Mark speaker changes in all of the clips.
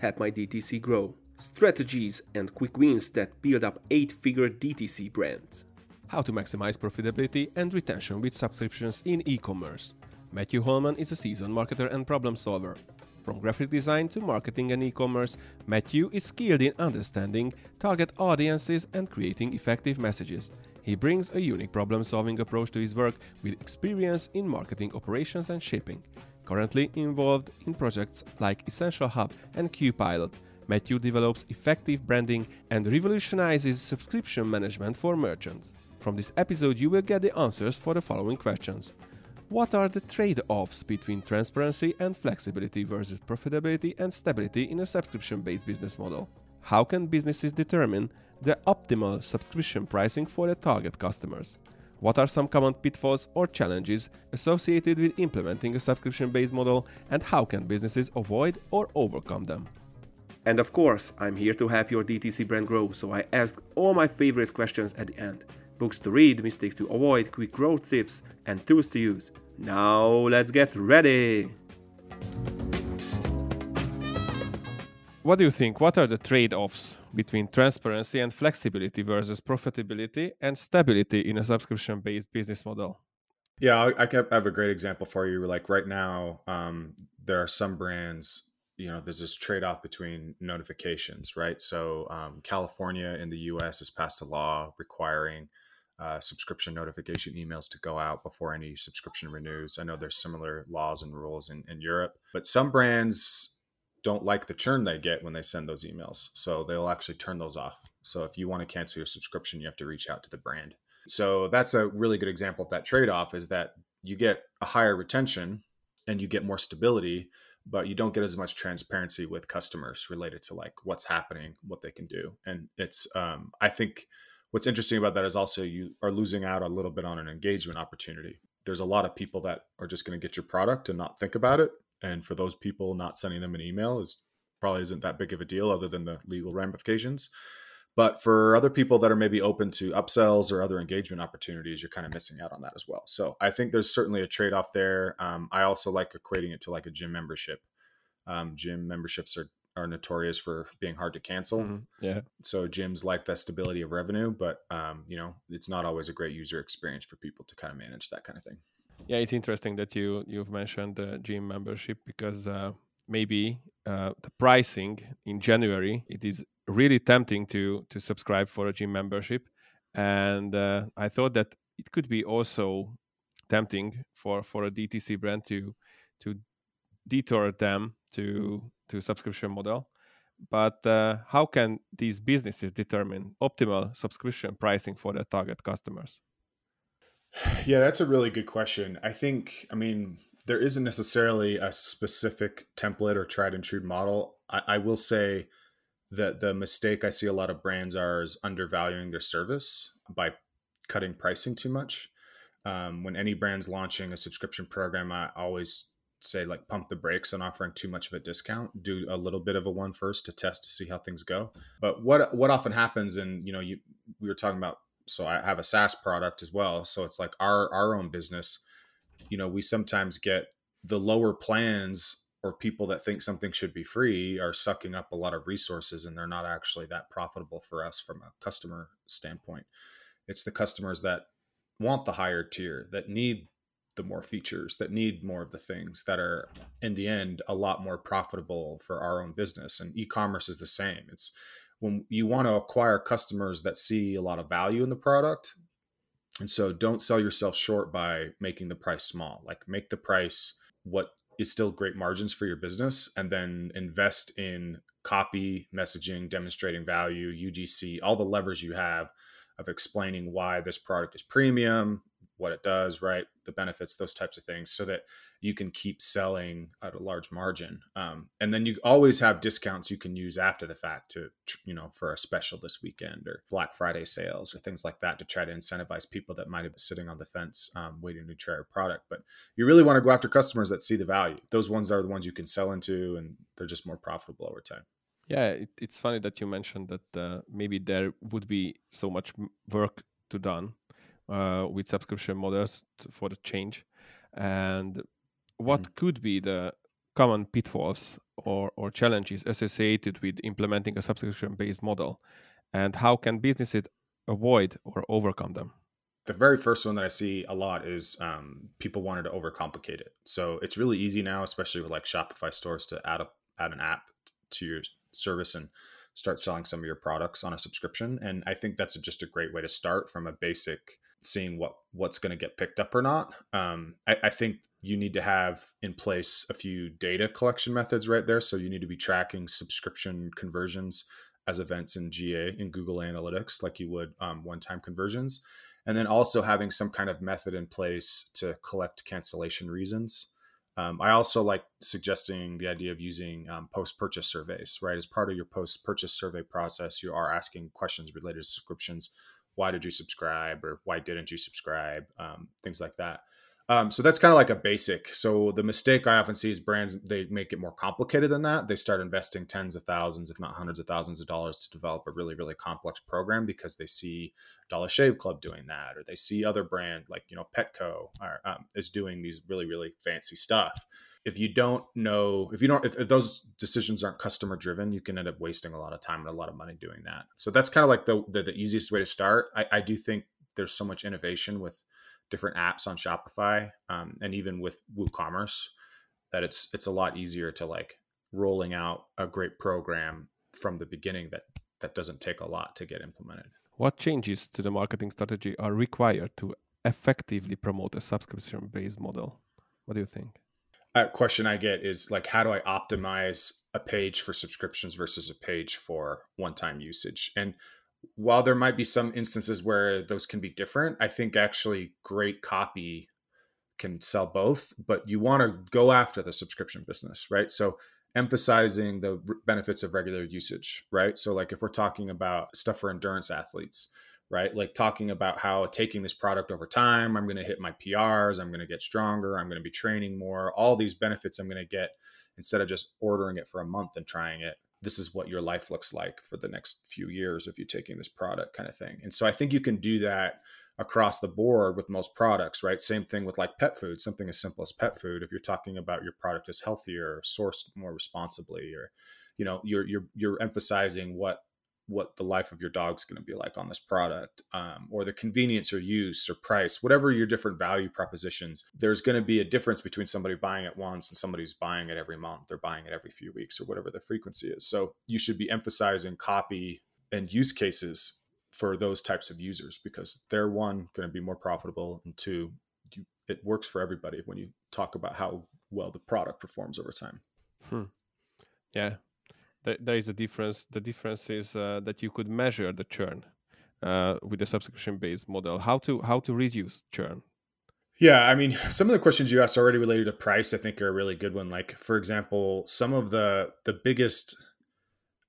Speaker 1: Help My DTC Grow. Strategies and quick wins that build up 8 figure DTC brand.
Speaker 2: How to maximize profitability and retention with subscriptions in e commerce. Matthew Holman is a seasoned marketer and problem solver. From graphic design to marketing and e commerce, Matthew is skilled in understanding target audiences and creating effective messages. He brings a unique problem solving approach to his work with experience in marketing operations and shipping. Currently involved in projects like Essential Hub and QPilot, Matthew develops effective branding and revolutionizes subscription management for merchants. From this episode, you will get the answers for the following questions. What are the trade offs between transparency and flexibility versus profitability and stability in a subscription based business model? How can businesses determine the optimal subscription pricing for their target customers? What are some common pitfalls or challenges associated with implementing a subscription based model, and how can businesses avoid or overcome them?
Speaker 1: And of course, I'm here to help your DTC brand grow, so I asked all my favorite questions at the end books to read, mistakes to avoid, quick growth tips, and tools to use. Now let's get ready!
Speaker 2: What do you think? What are the trade offs between transparency and flexibility versus profitability and stability in a subscription based business model?
Speaker 3: Yeah, I, have a great example for you. Like right now, um, there are some brands you know there's this trade-off between notifications right so um, california in the us has passed a law requiring uh, subscription notification emails to go out before any subscription renews. I know there's similar laws and rules in, in Europe, but some brands don't like the churn they get when they send those emails. So they'll actually turn those off. So if you want to cancel your subscription, you have to reach out to the brand. So that's a really good example of that trade off is that you get a higher retention and you get more stability, but you don't get as much transparency with customers related to like what's happening, what they can do. And it's, um, I think, what's interesting about that is also you are losing out a little bit on an engagement opportunity. There's a lot of people that are just going to get your product and not think about it. And for those people, not sending them an email is probably isn't that big of a deal other than the legal ramifications. But for other people that are maybe open to upsells or other engagement opportunities, you're kind of missing out on that as well. So I think there's certainly a trade off there. Um, I also like equating it to like a gym membership. Um, gym memberships are are notorious for being hard to cancel.
Speaker 2: Mm-hmm. Yeah.
Speaker 3: So gyms like that stability of revenue, but um, you know, it's not always a great user experience for people to kind of manage that kind of thing.
Speaker 2: Yeah, it's interesting that you you've mentioned the gym membership because uh, maybe uh, the pricing in January it is really tempting to to subscribe for a gym membership, and uh, I thought that it could be also tempting for for a DTC brand to to detour them to to subscription model. But uh, how can these businesses determine optimal subscription pricing for their target customers
Speaker 3: yeah that's a really good question. I think i mean there isn't necessarily a specific template or tried and true model. I, I will say that the mistake i see a lot of brands are is undervaluing their service by cutting pricing too much. Um, when any brand's launching a subscription program i always say like pump the brakes on offering too much of a discount. Do a little bit of a one first to test to see how things go. But what what often happens and you know you we were talking about so i have a saas product as well so it's like our our own business. You know we sometimes get the lower plans or people that think something should be free are sucking up a lot of resources and they're not actually that profitable for us from a customer standpoint. It's the customers that want the higher tier that need the more features that need more of the things that are in the end a lot more profitable for our own business and e-commerce is the same. It's when you want to acquire customers that see a lot of value in the product and so don't sell yourself short by making the price small like make the price what is still great margins for your business and then invest in copy messaging demonstrating value ugc all the levers you have of explaining why this product is premium what it does, right? The benefits, those types of things, so that you can keep selling at a large margin. Um, and then you always have discounts you can use after the fact to, you know, for a special this weekend or Black Friday sales or things like that to try to incentivize people that might have been sitting on the fence um, waiting to try a product. But you really want to go after customers that see the value. Those ones are the ones you can sell into, and they're just more profitable over time.
Speaker 2: Yeah, it, it's funny that you mentioned that uh, maybe there would be so much work to done uh, with subscription models for the change and what mm-hmm. could be the common pitfalls or, or challenges associated with implementing a subscription based model? And how can businesses avoid or overcome them?
Speaker 3: The very first one that I see a lot is um, people wanted to overcomplicate it. So it's really easy now, especially with like Shopify stores, to add a add an app to your service and start selling some of your products on a subscription. And I think that's just a great way to start from a basic seeing what what's going to get picked up or not. Um, I, I, think you need to have in place a few data collection methods right there. So you need to be tracking subscription conversions as events in GA in Google Analytics, like you would um, one-time conversions, and then also having some kind of method in place to collect cancellation reasons. Um, I also like suggesting the idea of using um, post purchase surveys, right? As part of your post purchase survey process, you are asking questions related to subscriptions. Why did you subscribe, or why didn't you subscribe? Um, things like that. Um, so that's kind of like a basic. So the mistake I often see is brands they make it more complicated than that. They start investing tens of thousands, if not hundreds of thousands of dollars to develop a really really complex program because they see Dollar Shave Club doing that, or they see other brand like you know Petco are, um, is doing these really really fancy stuff. If you don't know, if you don't, if, if those decisions aren't customer driven, you can end up wasting a lot of time and a lot of money doing that. So that's kind of like the, the, the easiest way to start. I, I do think there's so much innovation with different apps on Shopify um, and even with WooCommerce that it's it's a lot easier to like rolling out a great program from the beginning that that doesn't take a lot to get implemented.
Speaker 2: What changes to the marketing strategy are required to effectively promote a subscription based model? What do you think?
Speaker 3: A question I get is like, how do I optimize a page for subscriptions versus a page for one time usage? And while there might be some instances where those can be different, I think actually great copy can sell both, but you want to go after the subscription business, right? So emphasizing the benefits of regular usage, right? So like if we're talking about stuff for endurance athletes, right? Like talking about how taking this product over time, I'm going to hit my PRs, I'm going to get stronger, I'm going to be training more, all these benefits I'm going to get instead of just ordering it for a month and trying it this is what your life looks like for the next few years if you're taking this product kind of thing. And so I think you can do that across the board with most products, right? Same thing with like pet food, something as simple as pet food. If you're talking about your product is healthier, sourced more responsibly, or you know, you're you're you're emphasizing what what the life of your dog's going to be like on this product um, or the convenience or use or price whatever your different value propositions there's going to be a difference between somebody buying it once and somebody who's buying it every month or buying it every few weeks or whatever the frequency is. So you should be emphasizing copy and use cases for those types of users because they're one going to be more profitable and two you, it works for everybody when you talk about how well the product performs over time.
Speaker 2: Hmm. yeah there is a difference. The difference is uh, that you could measure the churn uh, with the subscription based model. How to how to reduce churn?
Speaker 3: Yeah, I mean, some of the questions you asked already related to price, I think, are a really good one. Like, for example, some of the the biggest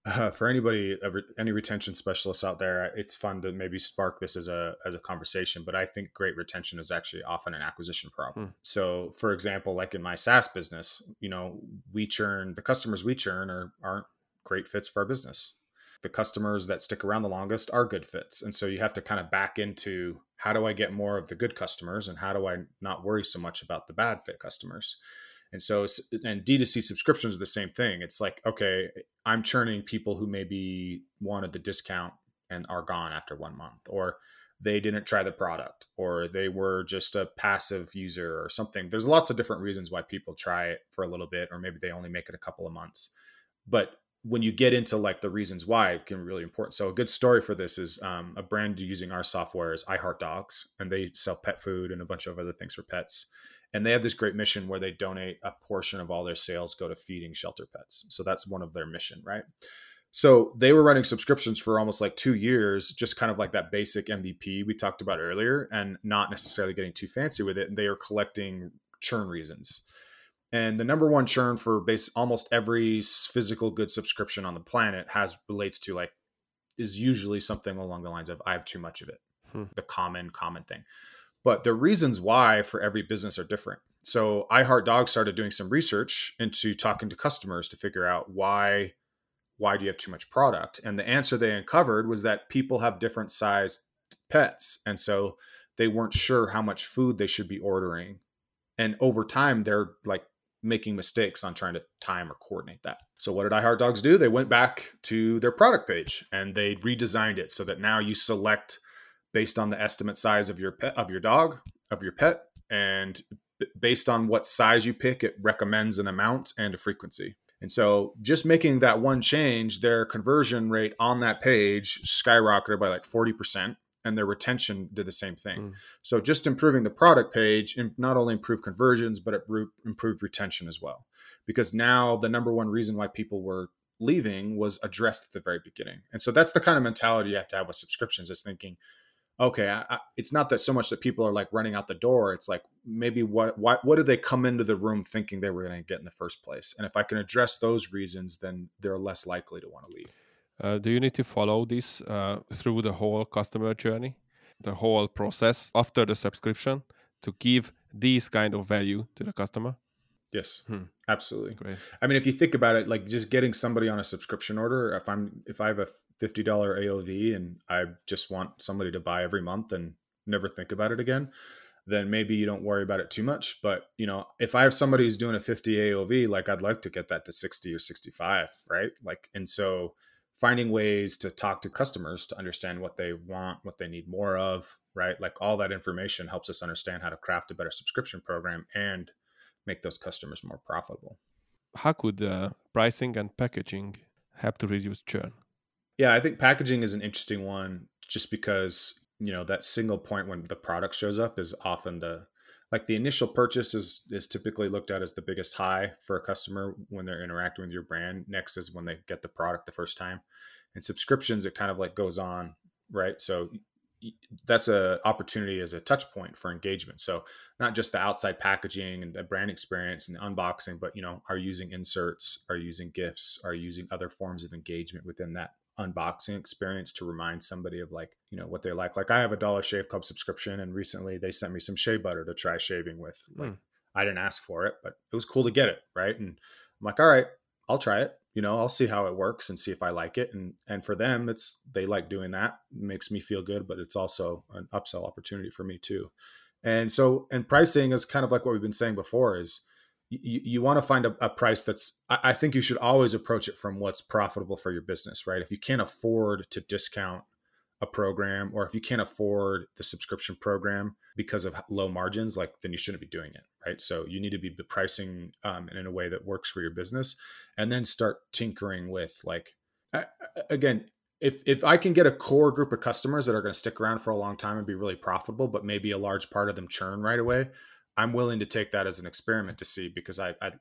Speaker 3: uh, for anybody, any retention specialists out there, it's fun to maybe spark this as a as a conversation. But I think great retention is actually often an acquisition problem. Hmm. So, for example, like in my SaaS business, you know, we churn the customers we churn are aren't great fits for our business. The customers that stick around the longest are good fits. And so you have to kind of back into how do I get more of the good customers and how do I not worry so much about the bad fit customers? And so, and D2C subscriptions are the same thing. It's like, okay, I'm churning people who maybe wanted the discount and are gone after one month, or they didn't try the product, or they were just a passive user or something. There's lots of different reasons why people try it for a little bit, or maybe they only make it a couple of months. But when you get into like the reasons why it can be really important. So a good story for this is um, a brand using our software is I Heart Dogs, and they sell pet food and a bunch of other things for pets. And they have this great mission where they donate a portion of all their sales go to feeding shelter pets. So that's one of their mission, right? So they were running subscriptions for almost like two years, just kind of like that basic MVP we talked about earlier, and not necessarily getting too fancy with it. And they are collecting churn reasons. And the number one churn for base almost every physical good subscription on the planet has relates to like is usually something along the lines of I have too much of it. Hmm. The common common thing. But the reasons why for every business are different. So I Heart Dog started doing some research into talking to customers to figure out why why do you have too much product? And the answer they uncovered was that people have different size pets. And so they weren't sure how much food they should be ordering. And over time, they're like making mistakes on trying to time or coordinate that. So what did I Heart Dogs do? They went back to their product page and they redesigned it so that now you select based on the estimate size of your pet of your dog of your pet and based on what size you pick it recommends an amount and a frequency and so just making that one change their conversion rate on that page skyrocketed by like 40% and their retention did the same thing. Mm. So just improving the product page not only improved conversions, but it improved retention as well. Because now the number one reason why people were leaving was addressed at the very beginning. And so that's the kind of mentality you have to have with subscriptions is thinking, okay, I, I, it's not that so much that people are like running out the door. It's like maybe what what what did they come into the room thinking they were going to get in the first place? And if I can address those reasons, then they're less likely to want to leave.
Speaker 2: Uh, do you need to follow this uh, through the whole customer journey, the whole process after the subscription to give these kind of value to the customer?
Speaker 3: Yes, hmm. absolutely. Great. I mean, if you think about it, like just getting somebody on a subscription order, if I'm if I have a fifty dollar AOV and I just want somebody to buy every month and never think about it again, then maybe you don't worry about it too much. But you know, if I have somebody who's doing a fifty AOV, like I'd like to get that to sixty or sixty five, right? Like, and so finding ways to talk to customers to understand what they want, what they need more of, right? Like all that information helps us understand how to craft a better subscription program and make those customers more profitable.
Speaker 2: How could uh, pricing and packaging help to reduce churn?
Speaker 3: Yeah, I think packaging is an interesting one just because, you know, that single point when the product shows up is often the like the initial purchase is is typically looked at as the biggest high for a customer when they're interacting with your brand. Next is when they get the product the first time. And subscriptions it kind of like goes on right? So that's a opportunity as a touch point for engagement. So not just the outside packaging and the brand experience and the unboxing but you know are using inserts? Are using gifts? Are using other forms of engagement within that unboxing experience to remind somebody of like you know what they like. Like i have a dollar shave club subscription and recently they sent me some shea butter to try shaving with. Like mm. i didn't ask for it but it was cool to get it right? And i'm like all right i'll try it. You know i'll see how it works and see if i like it. And and for them it's they like doing that. It makes me feel good but it's also an upsell opportunity for me too. And so and pricing is kind of like what we've been saying before is you, you want to find a, a price that's I, I think you should always approach it from what's profitable for your business right? If you can't afford to discount a program or if you can't afford the subscription program because of low margins like then you shouldn't be doing it right? So you need to be pricing um, in a way that works for your business and then start tinkering with like again if if i can get a core group of customers that are going to stick around for a long time and be really profitable but maybe a large part of them churn right away I'm willing to take that as an experiment to see because I I,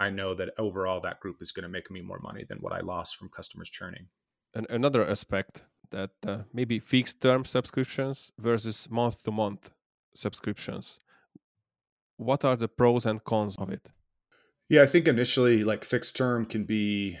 Speaker 3: I know that overall that group is going to make me more money than what I lost from customers churning.
Speaker 2: And another aspect that uh, maybe fixed term subscriptions versus month to month subscriptions. What are the pros and cons of it?
Speaker 3: Yeah, I think initially like fixed term can be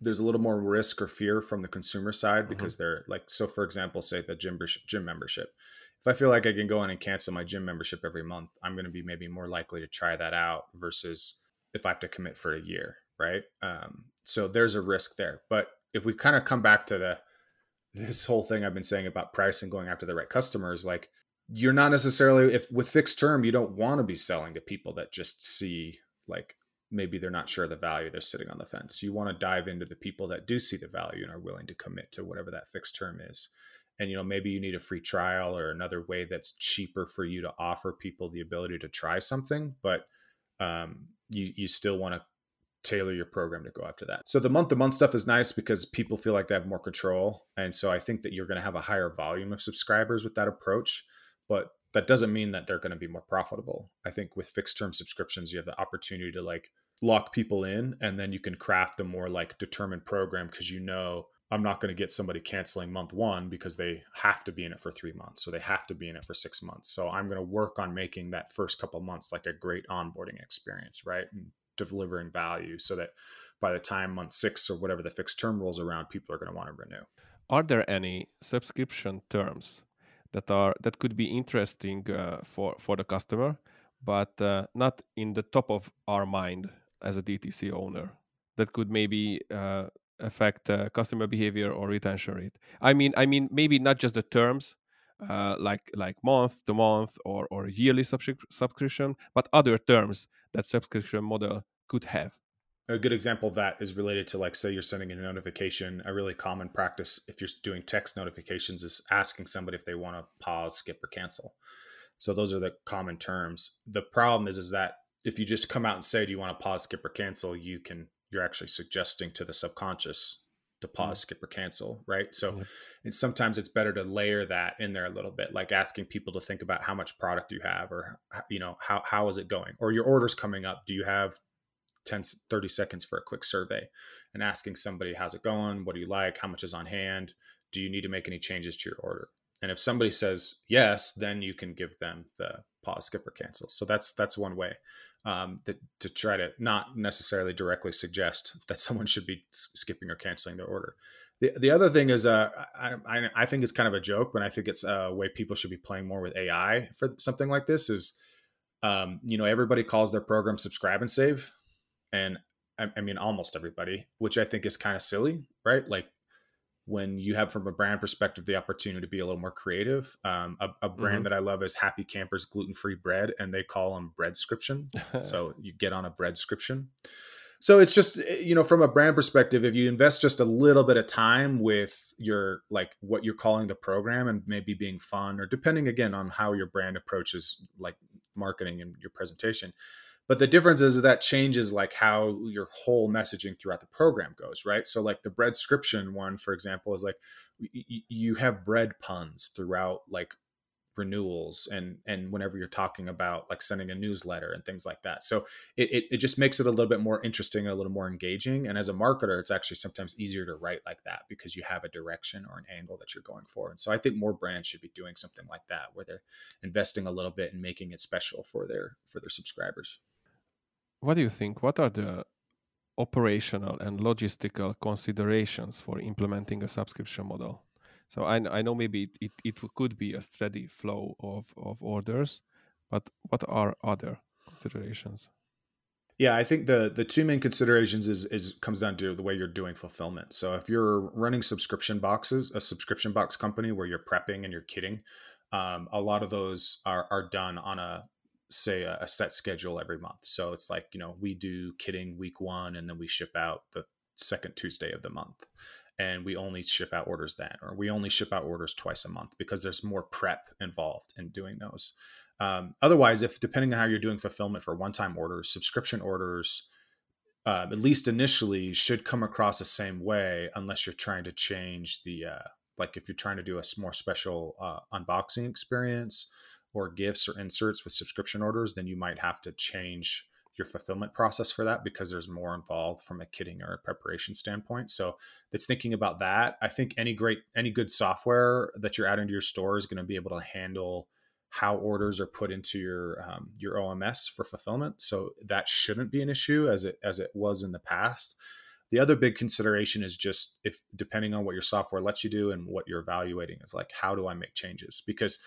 Speaker 3: there's a little more risk or fear from the consumer side mm-hmm. because they're like so for example say the gym gym membership if I feel like I can go in and cancel my gym membership every month, I'm going to be maybe more likely to try that out versus if I have to commit for a year, right? Um, so there's a risk there. But if we kind of come back to the this whole thing I've been saying about price and going after the right customers, like you're not necessarily if with fixed term, you don't want to be selling to people that just see like maybe they're not sure the value they're sitting on the fence. You want to dive into the people that do see the value and are willing to commit to whatever that fixed term is and you know maybe you need a free trial or another way that's cheaper for you to offer people the ability to try something but um, you you still want to tailor your program to go after that. So the month to month stuff is nice because people feel like they have more control and so i think that you're going to have a higher volume of subscribers with that approach but that doesn't mean that they're going to be more profitable. I think with fixed term subscriptions you have the opportunity to like lock people in and then you can craft a more like determined program because you know I'm not going to get somebody canceling month one because they have to be in it for three months. So they have to be in it for six months. So I'm going to work on making that first couple months like a great onboarding experience, right? And delivering value so that by the time month six or whatever the fixed term rolls around, people are going to want to renew.
Speaker 2: Are there any subscription terms that are that could be interesting uh, for for the customer, but uh, not in the top of our mind as a DTC owner? That could maybe uh, affect uh, customer behavior or retention rate i mean i mean maybe not just the terms uh, like like month to month or or yearly subscription, but other terms that subscription model could have.
Speaker 3: A good example of that is related to like say you're sending a notification. A really common practice if you're doing text notifications is asking somebody if they want to pause, skip, or cancel. So those are the common terms. The problem is is that if you just come out and say, "Do you want to pause, skip, or cancel?" you can you're actually suggesting to the subconscious to pause, mm. skip, or cancel, right? So, mm. and sometimes it's better to layer that in there a little bit, like asking people to think about how much product you have, or you know, how how is it going, or your orders coming up. Do you have 10, 30 seconds for a quick survey, and asking somebody how's it going, what do you like, how much is on hand, do you need to make any changes to your order? And if somebody says yes, then you can give them the pause, skip, or cancel. So that's that's one way um, that, to try to not necessarily directly suggest that someone should be skipping or canceling their order. The, the other thing is, uh, I, I, I think it's kind of a joke, but I think it's a way people should be playing more with AI for something like this. Is um, you know everybody calls their program subscribe and save, and I, I mean almost everybody, which I think is kind of silly, right? Like when you have from a brand perspective the opportunity to be a little more creative um, a, a, brand mm-hmm. that i love is happy campers gluten-free bread and they call them breadscription so you get on a breadscription so it's just eh, you know from a brand perspective if you invest just a little bit of time with your like what you're calling the program and maybe being fun or depending again on how your brand approaches like marketing and your presentation but the difference is that changes like how your whole messaging throughout the program goes right? So like the breadscription one for example is like y- you have bread puns throughout like renewals and and whenever you're talking about like sending a newsletter and things like that. So it, it, it just makes it a little bit more interesting a little more engaging. And as a marketer it's actually sometimes easier to write like that because you have a direction or an angle that you're going for. And so i think more brands should be doing something like that where they're investing a little bit and making it special for their for their subscribers
Speaker 2: what do you think? What are the operational and logistical considerations for implementing a subscription model? So I, I know maybe it, it, it could be a steady flow of, of orders, but what are other considerations?
Speaker 3: Yeah, I think the the two main considerations is is comes down to the way you're doing fulfillment. So if you're running subscription boxes, a subscription box company where you're prepping and you're kitting, um, a lot of those are are done on a say a, a, set schedule every month. So it's like, you know, we do kitting week one and then we ship out the second Tuesday of the month. And we only ship out orders then, or we only ship out orders twice a month because there's more prep involved in doing those. Um, otherwise, if depending on how you're doing fulfillment for one time orders, subscription orders, uh, at least initially, should come across the same way unless you're trying to change the, uh, like if you're trying to do a more special uh, unboxing experience or gifts or inserts with subscription orders, then you might have to change your fulfillment process for that because there's more involved from a kitting or a preparation standpoint. So that's thinking about that. I think any great any good software that you're adding to your store is going to be able to handle how orders are put into your um, your OMS for fulfillment. So that shouldn't be an issue as it as it was in the past. The other big consideration is just if depending on what your software lets you do and what you're evaluating is like how do I make changes? Because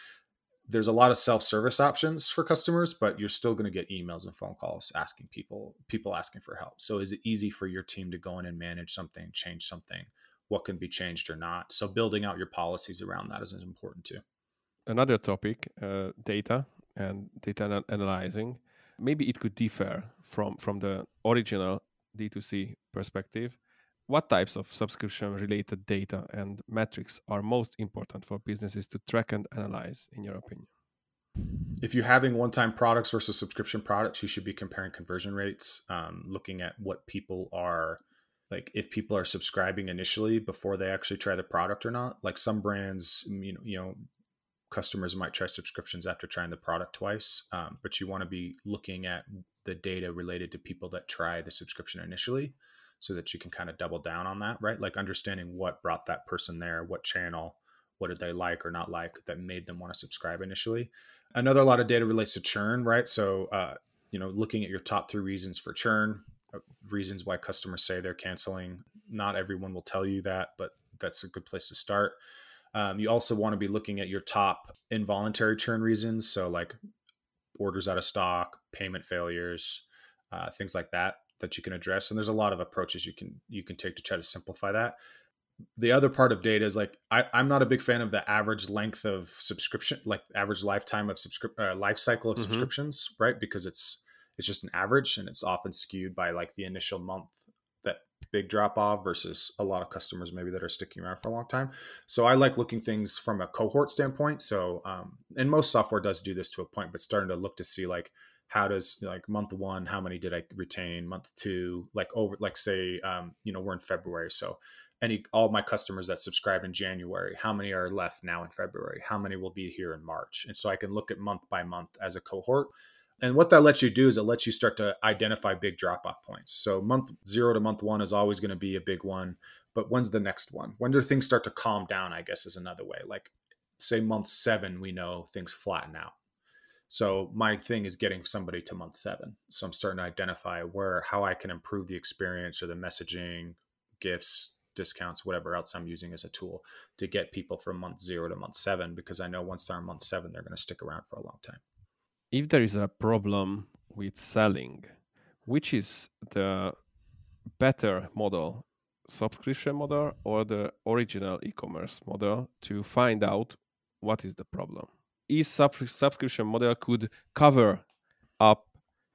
Speaker 3: there's a lot of self-service options for customers but you're still going to get emails and phone calls asking people people asking for help. So is it easy for your team to go in and manage something change something? What can be changed or not? So building out your policies around that is important too.
Speaker 2: Another topic uh, data and data analyzing. Maybe it could differ from from the original d2c perspective what types of subscription related data and metrics are most important for businesses to track and analyze, in your opinion?
Speaker 3: If you're having one time products versus subscription products, you should be comparing conversion rates, um, looking at what people are like if people are subscribing initially before they actually try the product or not like some brands you know you know customers might try subscriptions after trying the product twice um, but you want to be looking at the data related to people that try the subscription initially so that you can kind of double down on that, right? Like understanding what brought that person there, what channel, what did they like or not like that made them want to subscribe initially. Another lot of data relates to churn, right? So, uh, you know, looking at your top three reasons for churn, uh, reasons why customers say they're canceling. Not everyone will tell you that, but that's a good place to start. Um, you also want to be looking at your top involuntary churn reasons. So, like orders out of stock, payment failures, uh, things like that that you can address and there's a lot of approaches you can you can take to try to simplify that. The other part of data is like I, i'm not a big fan of the average length of subscription like average lifetime of subscription uh, life cycle of mm-hmm. subscriptions right? Because it's it's just an average and it's often skewed by like the initial month that big drop off versus a lot of customers maybe that are sticking around for a long time. So i like looking things from a cohort standpoint. So um, and most software does do this to a point but starting to look to see like how does like month one how many did i retain month two like over like say um, you know we're in february so any all my customers that subscribe in january how many are left now in february how many will be here in march and so i can look at month by month as a cohort and what that lets you do is it lets you start to identify big drop off points. So month zero to month one is always going to be a big one. But when's the next one? When do things start to calm down? I guess is another way. Like say month seven, we know things flatten out. So my thing is getting somebody to month seven. So I'm starting to identify where how I can improve the experience or the messaging, gifts, discounts, whatever else I'm using as a tool to get people from month zero to month seven because I know once they're on month seven, they're going to stick around for a long time
Speaker 2: if there is a problem with selling, which is the better model, subscription model or the original e-commerce model to find out what is the problem? Is sub- subscription model could cover up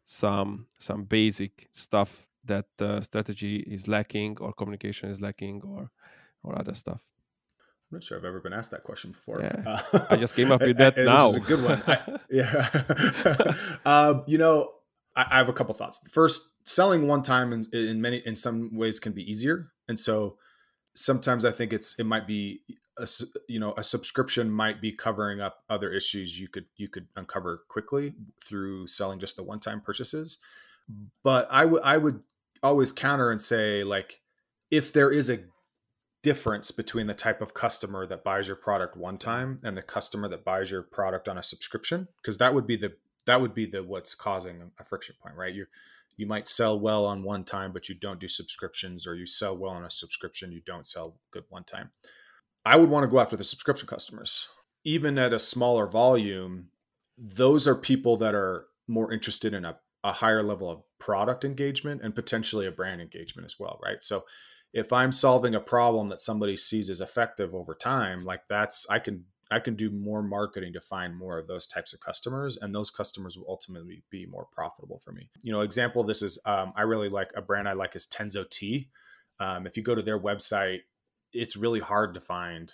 Speaker 2: some some basic stuff that the strategy is lacking or communication is lacking or or other stuff
Speaker 3: I'm not sure I've ever been asked that question before.
Speaker 2: Yeah. Uh, I just came up with that now.
Speaker 3: This is a good one. I, yeah. um, you know, I, I, have a couple thoughts. First, selling one time in, in, many in some ways can be easier, and so sometimes I think it's it might be a, you know a subscription might be covering up other issues you could you could uncover quickly through selling just the one time purchases. But I would I would always counter and say like if there is a difference between the type of customer that buys your product one time and the customer that buys your product on a subscription because that would be the that would be the what's causing a friction point right you you might sell well on one time but you don't do subscriptions or you sell well on a subscription you don't sell good one time i would want to go after the subscription customers even at a smaller volume those are people that are more interested in a, a higher level of product engagement and potentially a brand engagement as well right so if I'm solving a problem that somebody sees as effective over time, like that's I can I can do more marketing to find more of those types of customers, and those customers will ultimately be more profitable for me. You know, example of this is um, I really like a brand I like is Tenzo Tea. Um, if you go to their website, it's really hard to find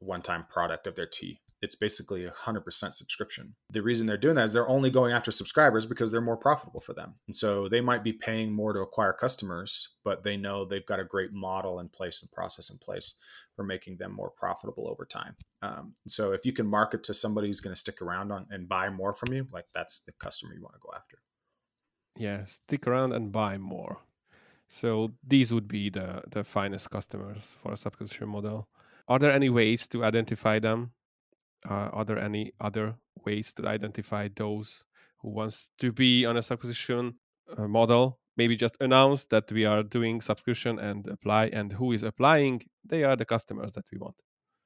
Speaker 3: one-time product of their tea it's basically a 100% subscription. The reason they're doing that is they're only going after subscribers because they're more profitable for them. And so they might be paying more to acquire customers, but they know they've got a great model in place and process in place for making them more profitable over time. Um, so if you can market to somebody who's going to stick around on and buy more from you, like that's the customer you want to go after.
Speaker 2: Yeah, stick around and buy more. So these would be the the finest customers for a subscription model. Are there any ways to identify them? uh, are there any other ways to identify those who wants to be on a subscription uh, model maybe just announce that we are doing subscription and apply and who is applying they are the customers that we want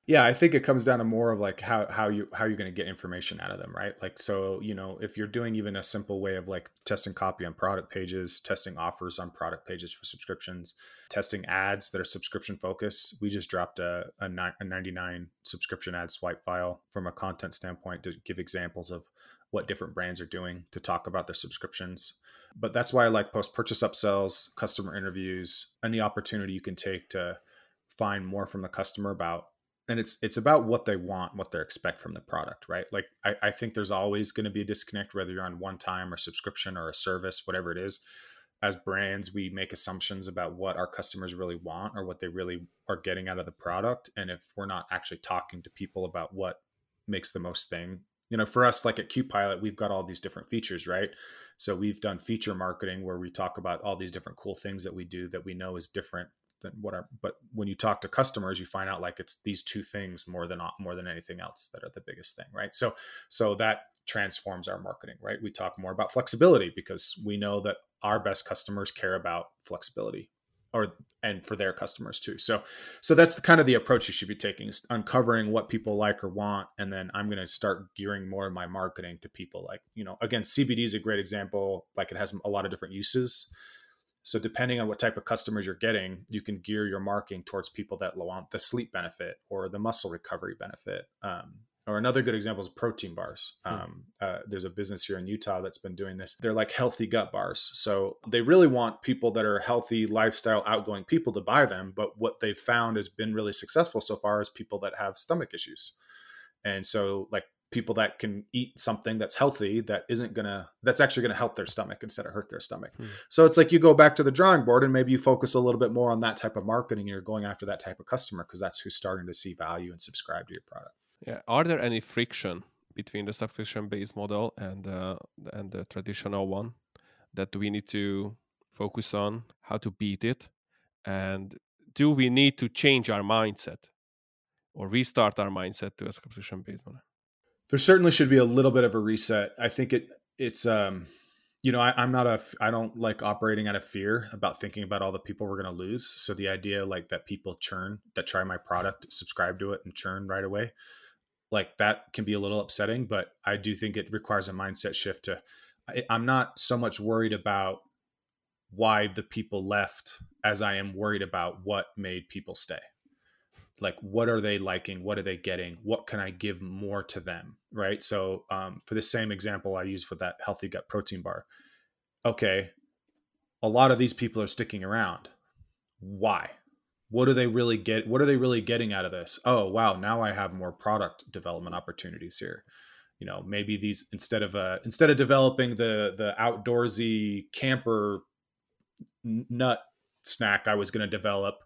Speaker 3: yeah i think it comes down to more of like how how you how you're going to get information out of them right? Like so you know if you're doing even a simple way of like testing copy on product pages testing offers on product pages for subscriptions testing ads that are subscription focused we just dropped a, a, a 99 subscription ad swipe file from a content standpoint to give examples of what different brands are doing to talk about their subscriptions. But that's why i like post purchase upsells customer interviews any opportunity you can take to find more from the customer about and it's it's about what they want what they expect from the product right? Like i, I think there's always going to be a disconnect whether you're on one time or subscription or a service whatever it is. As brands we make assumptions about what our customers really want or what they really are getting out of the product. And if we're not actually talking to people about what makes the most thing you know for us like at qpilot we've got all these different features right? So we've done feature marketing where we talk about all these different cool things that we do that we know is different than whatever. But when you talk to customers, you find out like it's these two things more than more than anything else that are the biggest thing, right? So so that transforms our marketing, right? We talk more about flexibility because we know that our best customers care about flexibility or and for their customers too. So so that's the kind of the approach you should be taking is uncovering what people like or want and then I'm going to start gearing more of my marketing to people like, you know, again CBD is a great example like it has a lot of different uses So depending on what type of customers you're getting, you can gear your marketing towards people that want the sleep benefit or the muscle recovery benefit. Um, or another good example is protein bars. Hmm. Um, uh, there's a business here in Utah that's been doing this. They're like healthy gut bars. So they really want people that are healthy, lifestyle, outgoing people to buy them. But what they've found has been really successful so far is people that have stomach issues. And so, like people that can eat something that's healthy that isn't gonna that's actually gonna help their stomach instead of hurt their stomach. Hmm. so it's like you go back to the drawing board and maybe you focus a little bit more on that type of marketing and you're going after that type of customer because that's who's starting to see value and subscribe to your product.
Speaker 2: Yeah. Are there any friction between the subscription based model and uh, and the traditional one that we need to focus on how to beat it? And do we need to change our mindset or restart our mindset to a subscription based model
Speaker 3: there certainly should be a little bit of a reset. I think it it's um you know I, am not a I don't like operating out of fear about thinking about all the people we're going to lose. So the idea like that people churn that try my product, subscribe to it, and churn right away, like that can be a little upsetting. But I do think it requires a mindset shift. To I, I'm not so much worried about why the people left as I am worried about what made people stay like what are they liking? What are they getting? What can i give more to them? Right? So um, for the same example i used with that healthy gut protein bar okay a lot of these people are sticking around. Why? What do they really get what are they really getting out of this? Oh wow now i have more product development opportunities here. You know maybe these instead of uh instead of developing the the outdoorsy camper nut snack i was going to develop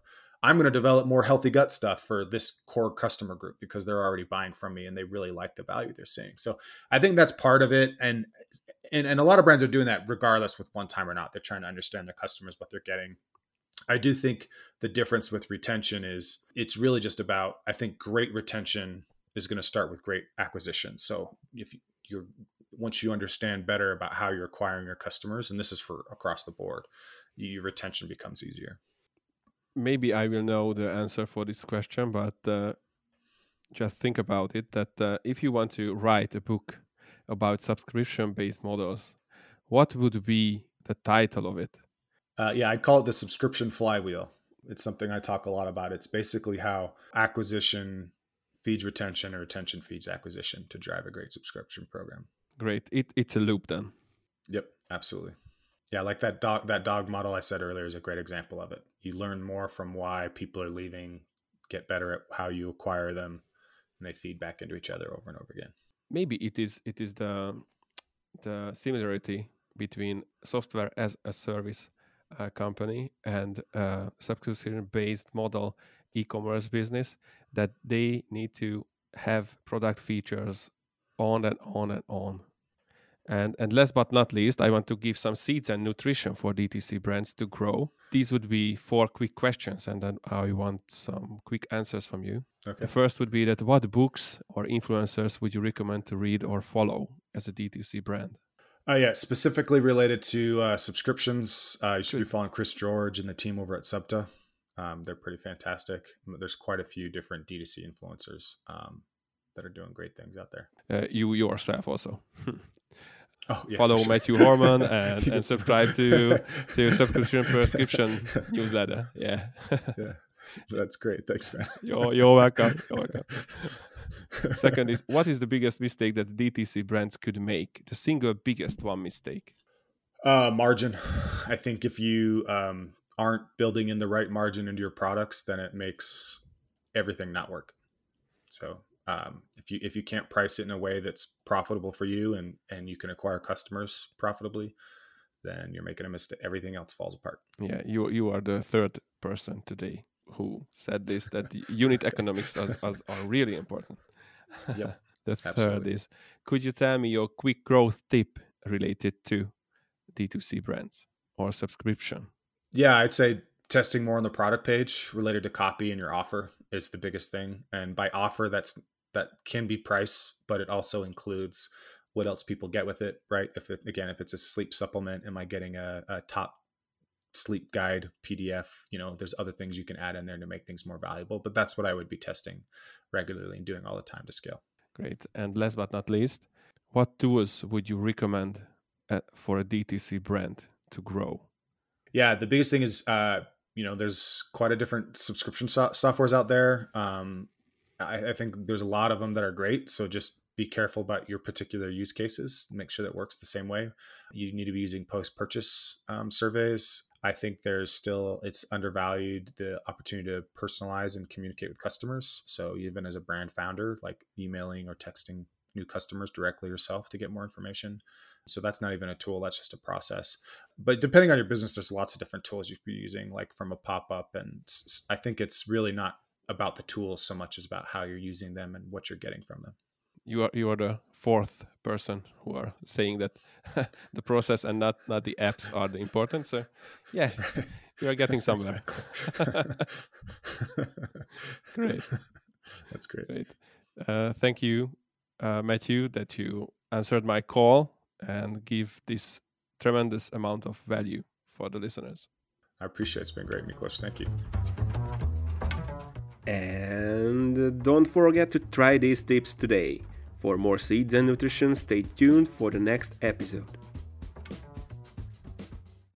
Speaker 3: I'm going to develop more healthy gut stuff for this core customer group because they're already buying from me and they really like the value they're seeing. So I think that's part of it. And, and, and a lot of brands are doing that regardless with one time or not. They're trying to understand their customers, what they're getting. I do think the difference with retention is it's really just about, I think great retention is going to start with great acquisition. So if you're, once you understand better about how you're acquiring your customers, and this is for across the board, your retention becomes easier
Speaker 2: maybe I will know the answer for this question, but uh, just think about it that uh, if you want to write a book about subscription based models, what would be the title of it?
Speaker 3: Uh, yeah, I'd call it the subscription flywheel. It's something I talk a lot about. It's basically how acquisition feeds retention or retention feeds acquisition to drive a great subscription program.
Speaker 2: Great. It, it's a loop then.
Speaker 3: Yep, absolutely yeah like that dog that dog model i said earlier is a great example of it you learn more from why people are leaving get better at how you acquire them and they feed back into each other over and over again.
Speaker 2: Maybe it is it is the the similarity between software as a service uh, company and uh, subscription based model e-commerce business that they need to have product features on and on and on and, and last but not least, I want to give some seeds and nutrition for DTC brands to grow. These would be four quick questions, and then I want some quick answers from you. Okay. The first would be that what books or influencers would you recommend to read or follow as a DTC brand?
Speaker 3: Uh, yeah, specifically related to uh, subscriptions, uh, you should be following Chris George and the team over at Subta. Um, they're pretty fantastic. There's quite a few different DTC influencers um, that are doing great things out there.
Speaker 2: Uh, you yourself also. oh, yeah, Follow sure. Matthew Holman and, and subscribe to to your subscription prescription newsletter. Yeah.
Speaker 3: yeah. That's great. Thanks, man.
Speaker 2: you're, you're welcome. You're welcome. Second is what is the biggest mistake that DTC brands could make? The single biggest one mistake.
Speaker 3: Uh, margin. I think if you um, aren't building in the right margin into your products, then it makes everything not work. So um, if you if you can't price it in a way that's profitable for you and and you can acquire customers profitably then you're making a mistake everything else falls apart.
Speaker 2: Yeah you you are the third person today who said this that unit economics are, are really important.
Speaker 3: Yep
Speaker 2: the third is could you tell me your quick growth tip related to d2c brands or subscription?
Speaker 3: Yeah i'd say testing more on the product page related to copy and your offer is the biggest thing. And by offer that's that can be price, but it also includes what else people get with it, right? If it, again, if it's a sleep supplement, am I getting a, a top sleep guide PDF? You know, there's other things you can add in there to make things more valuable, but that's what I would be testing regularly and doing all the time to scale.
Speaker 2: Great. And last but not least, what tools would you recommend uh, for a DTC brand to grow?
Speaker 3: Yeah, the biggest thing is, uh, you know, there's quite a different subscription so- softwares out there. Um, I, I think there's a lot of them that are great. So just be careful about your particular use cases. Make sure that works the same way. You need to be using post-purchase um, surveys. I think there's still it's undervalued the opportunity to personalize and communicate with customers. So even as a brand founder, like emailing or texting new customers directly yourself to get more information. So that's not even a tool, that's just a process. But depending on your business, there's lots of different tools you could be using, like from a pop up. And I think it's really not about the tools so much as about how you're using them and what you're getting from them
Speaker 2: you are you are the fourth person who are saying that the process and not not the apps are the important. So yeah, you are getting somewhere. great,
Speaker 3: that's great.
Speaker 2: Great. Uh, thank you, uh, Matthew, that you answered my call and give this tremendous amount of value for the listeners.
Speaker 3: I appreciate it. It's been great, Miklos. Thank you.
Speaker 1: And don't forget to try these tips today. For more seeds and nutrition, stay tuned for the next episode.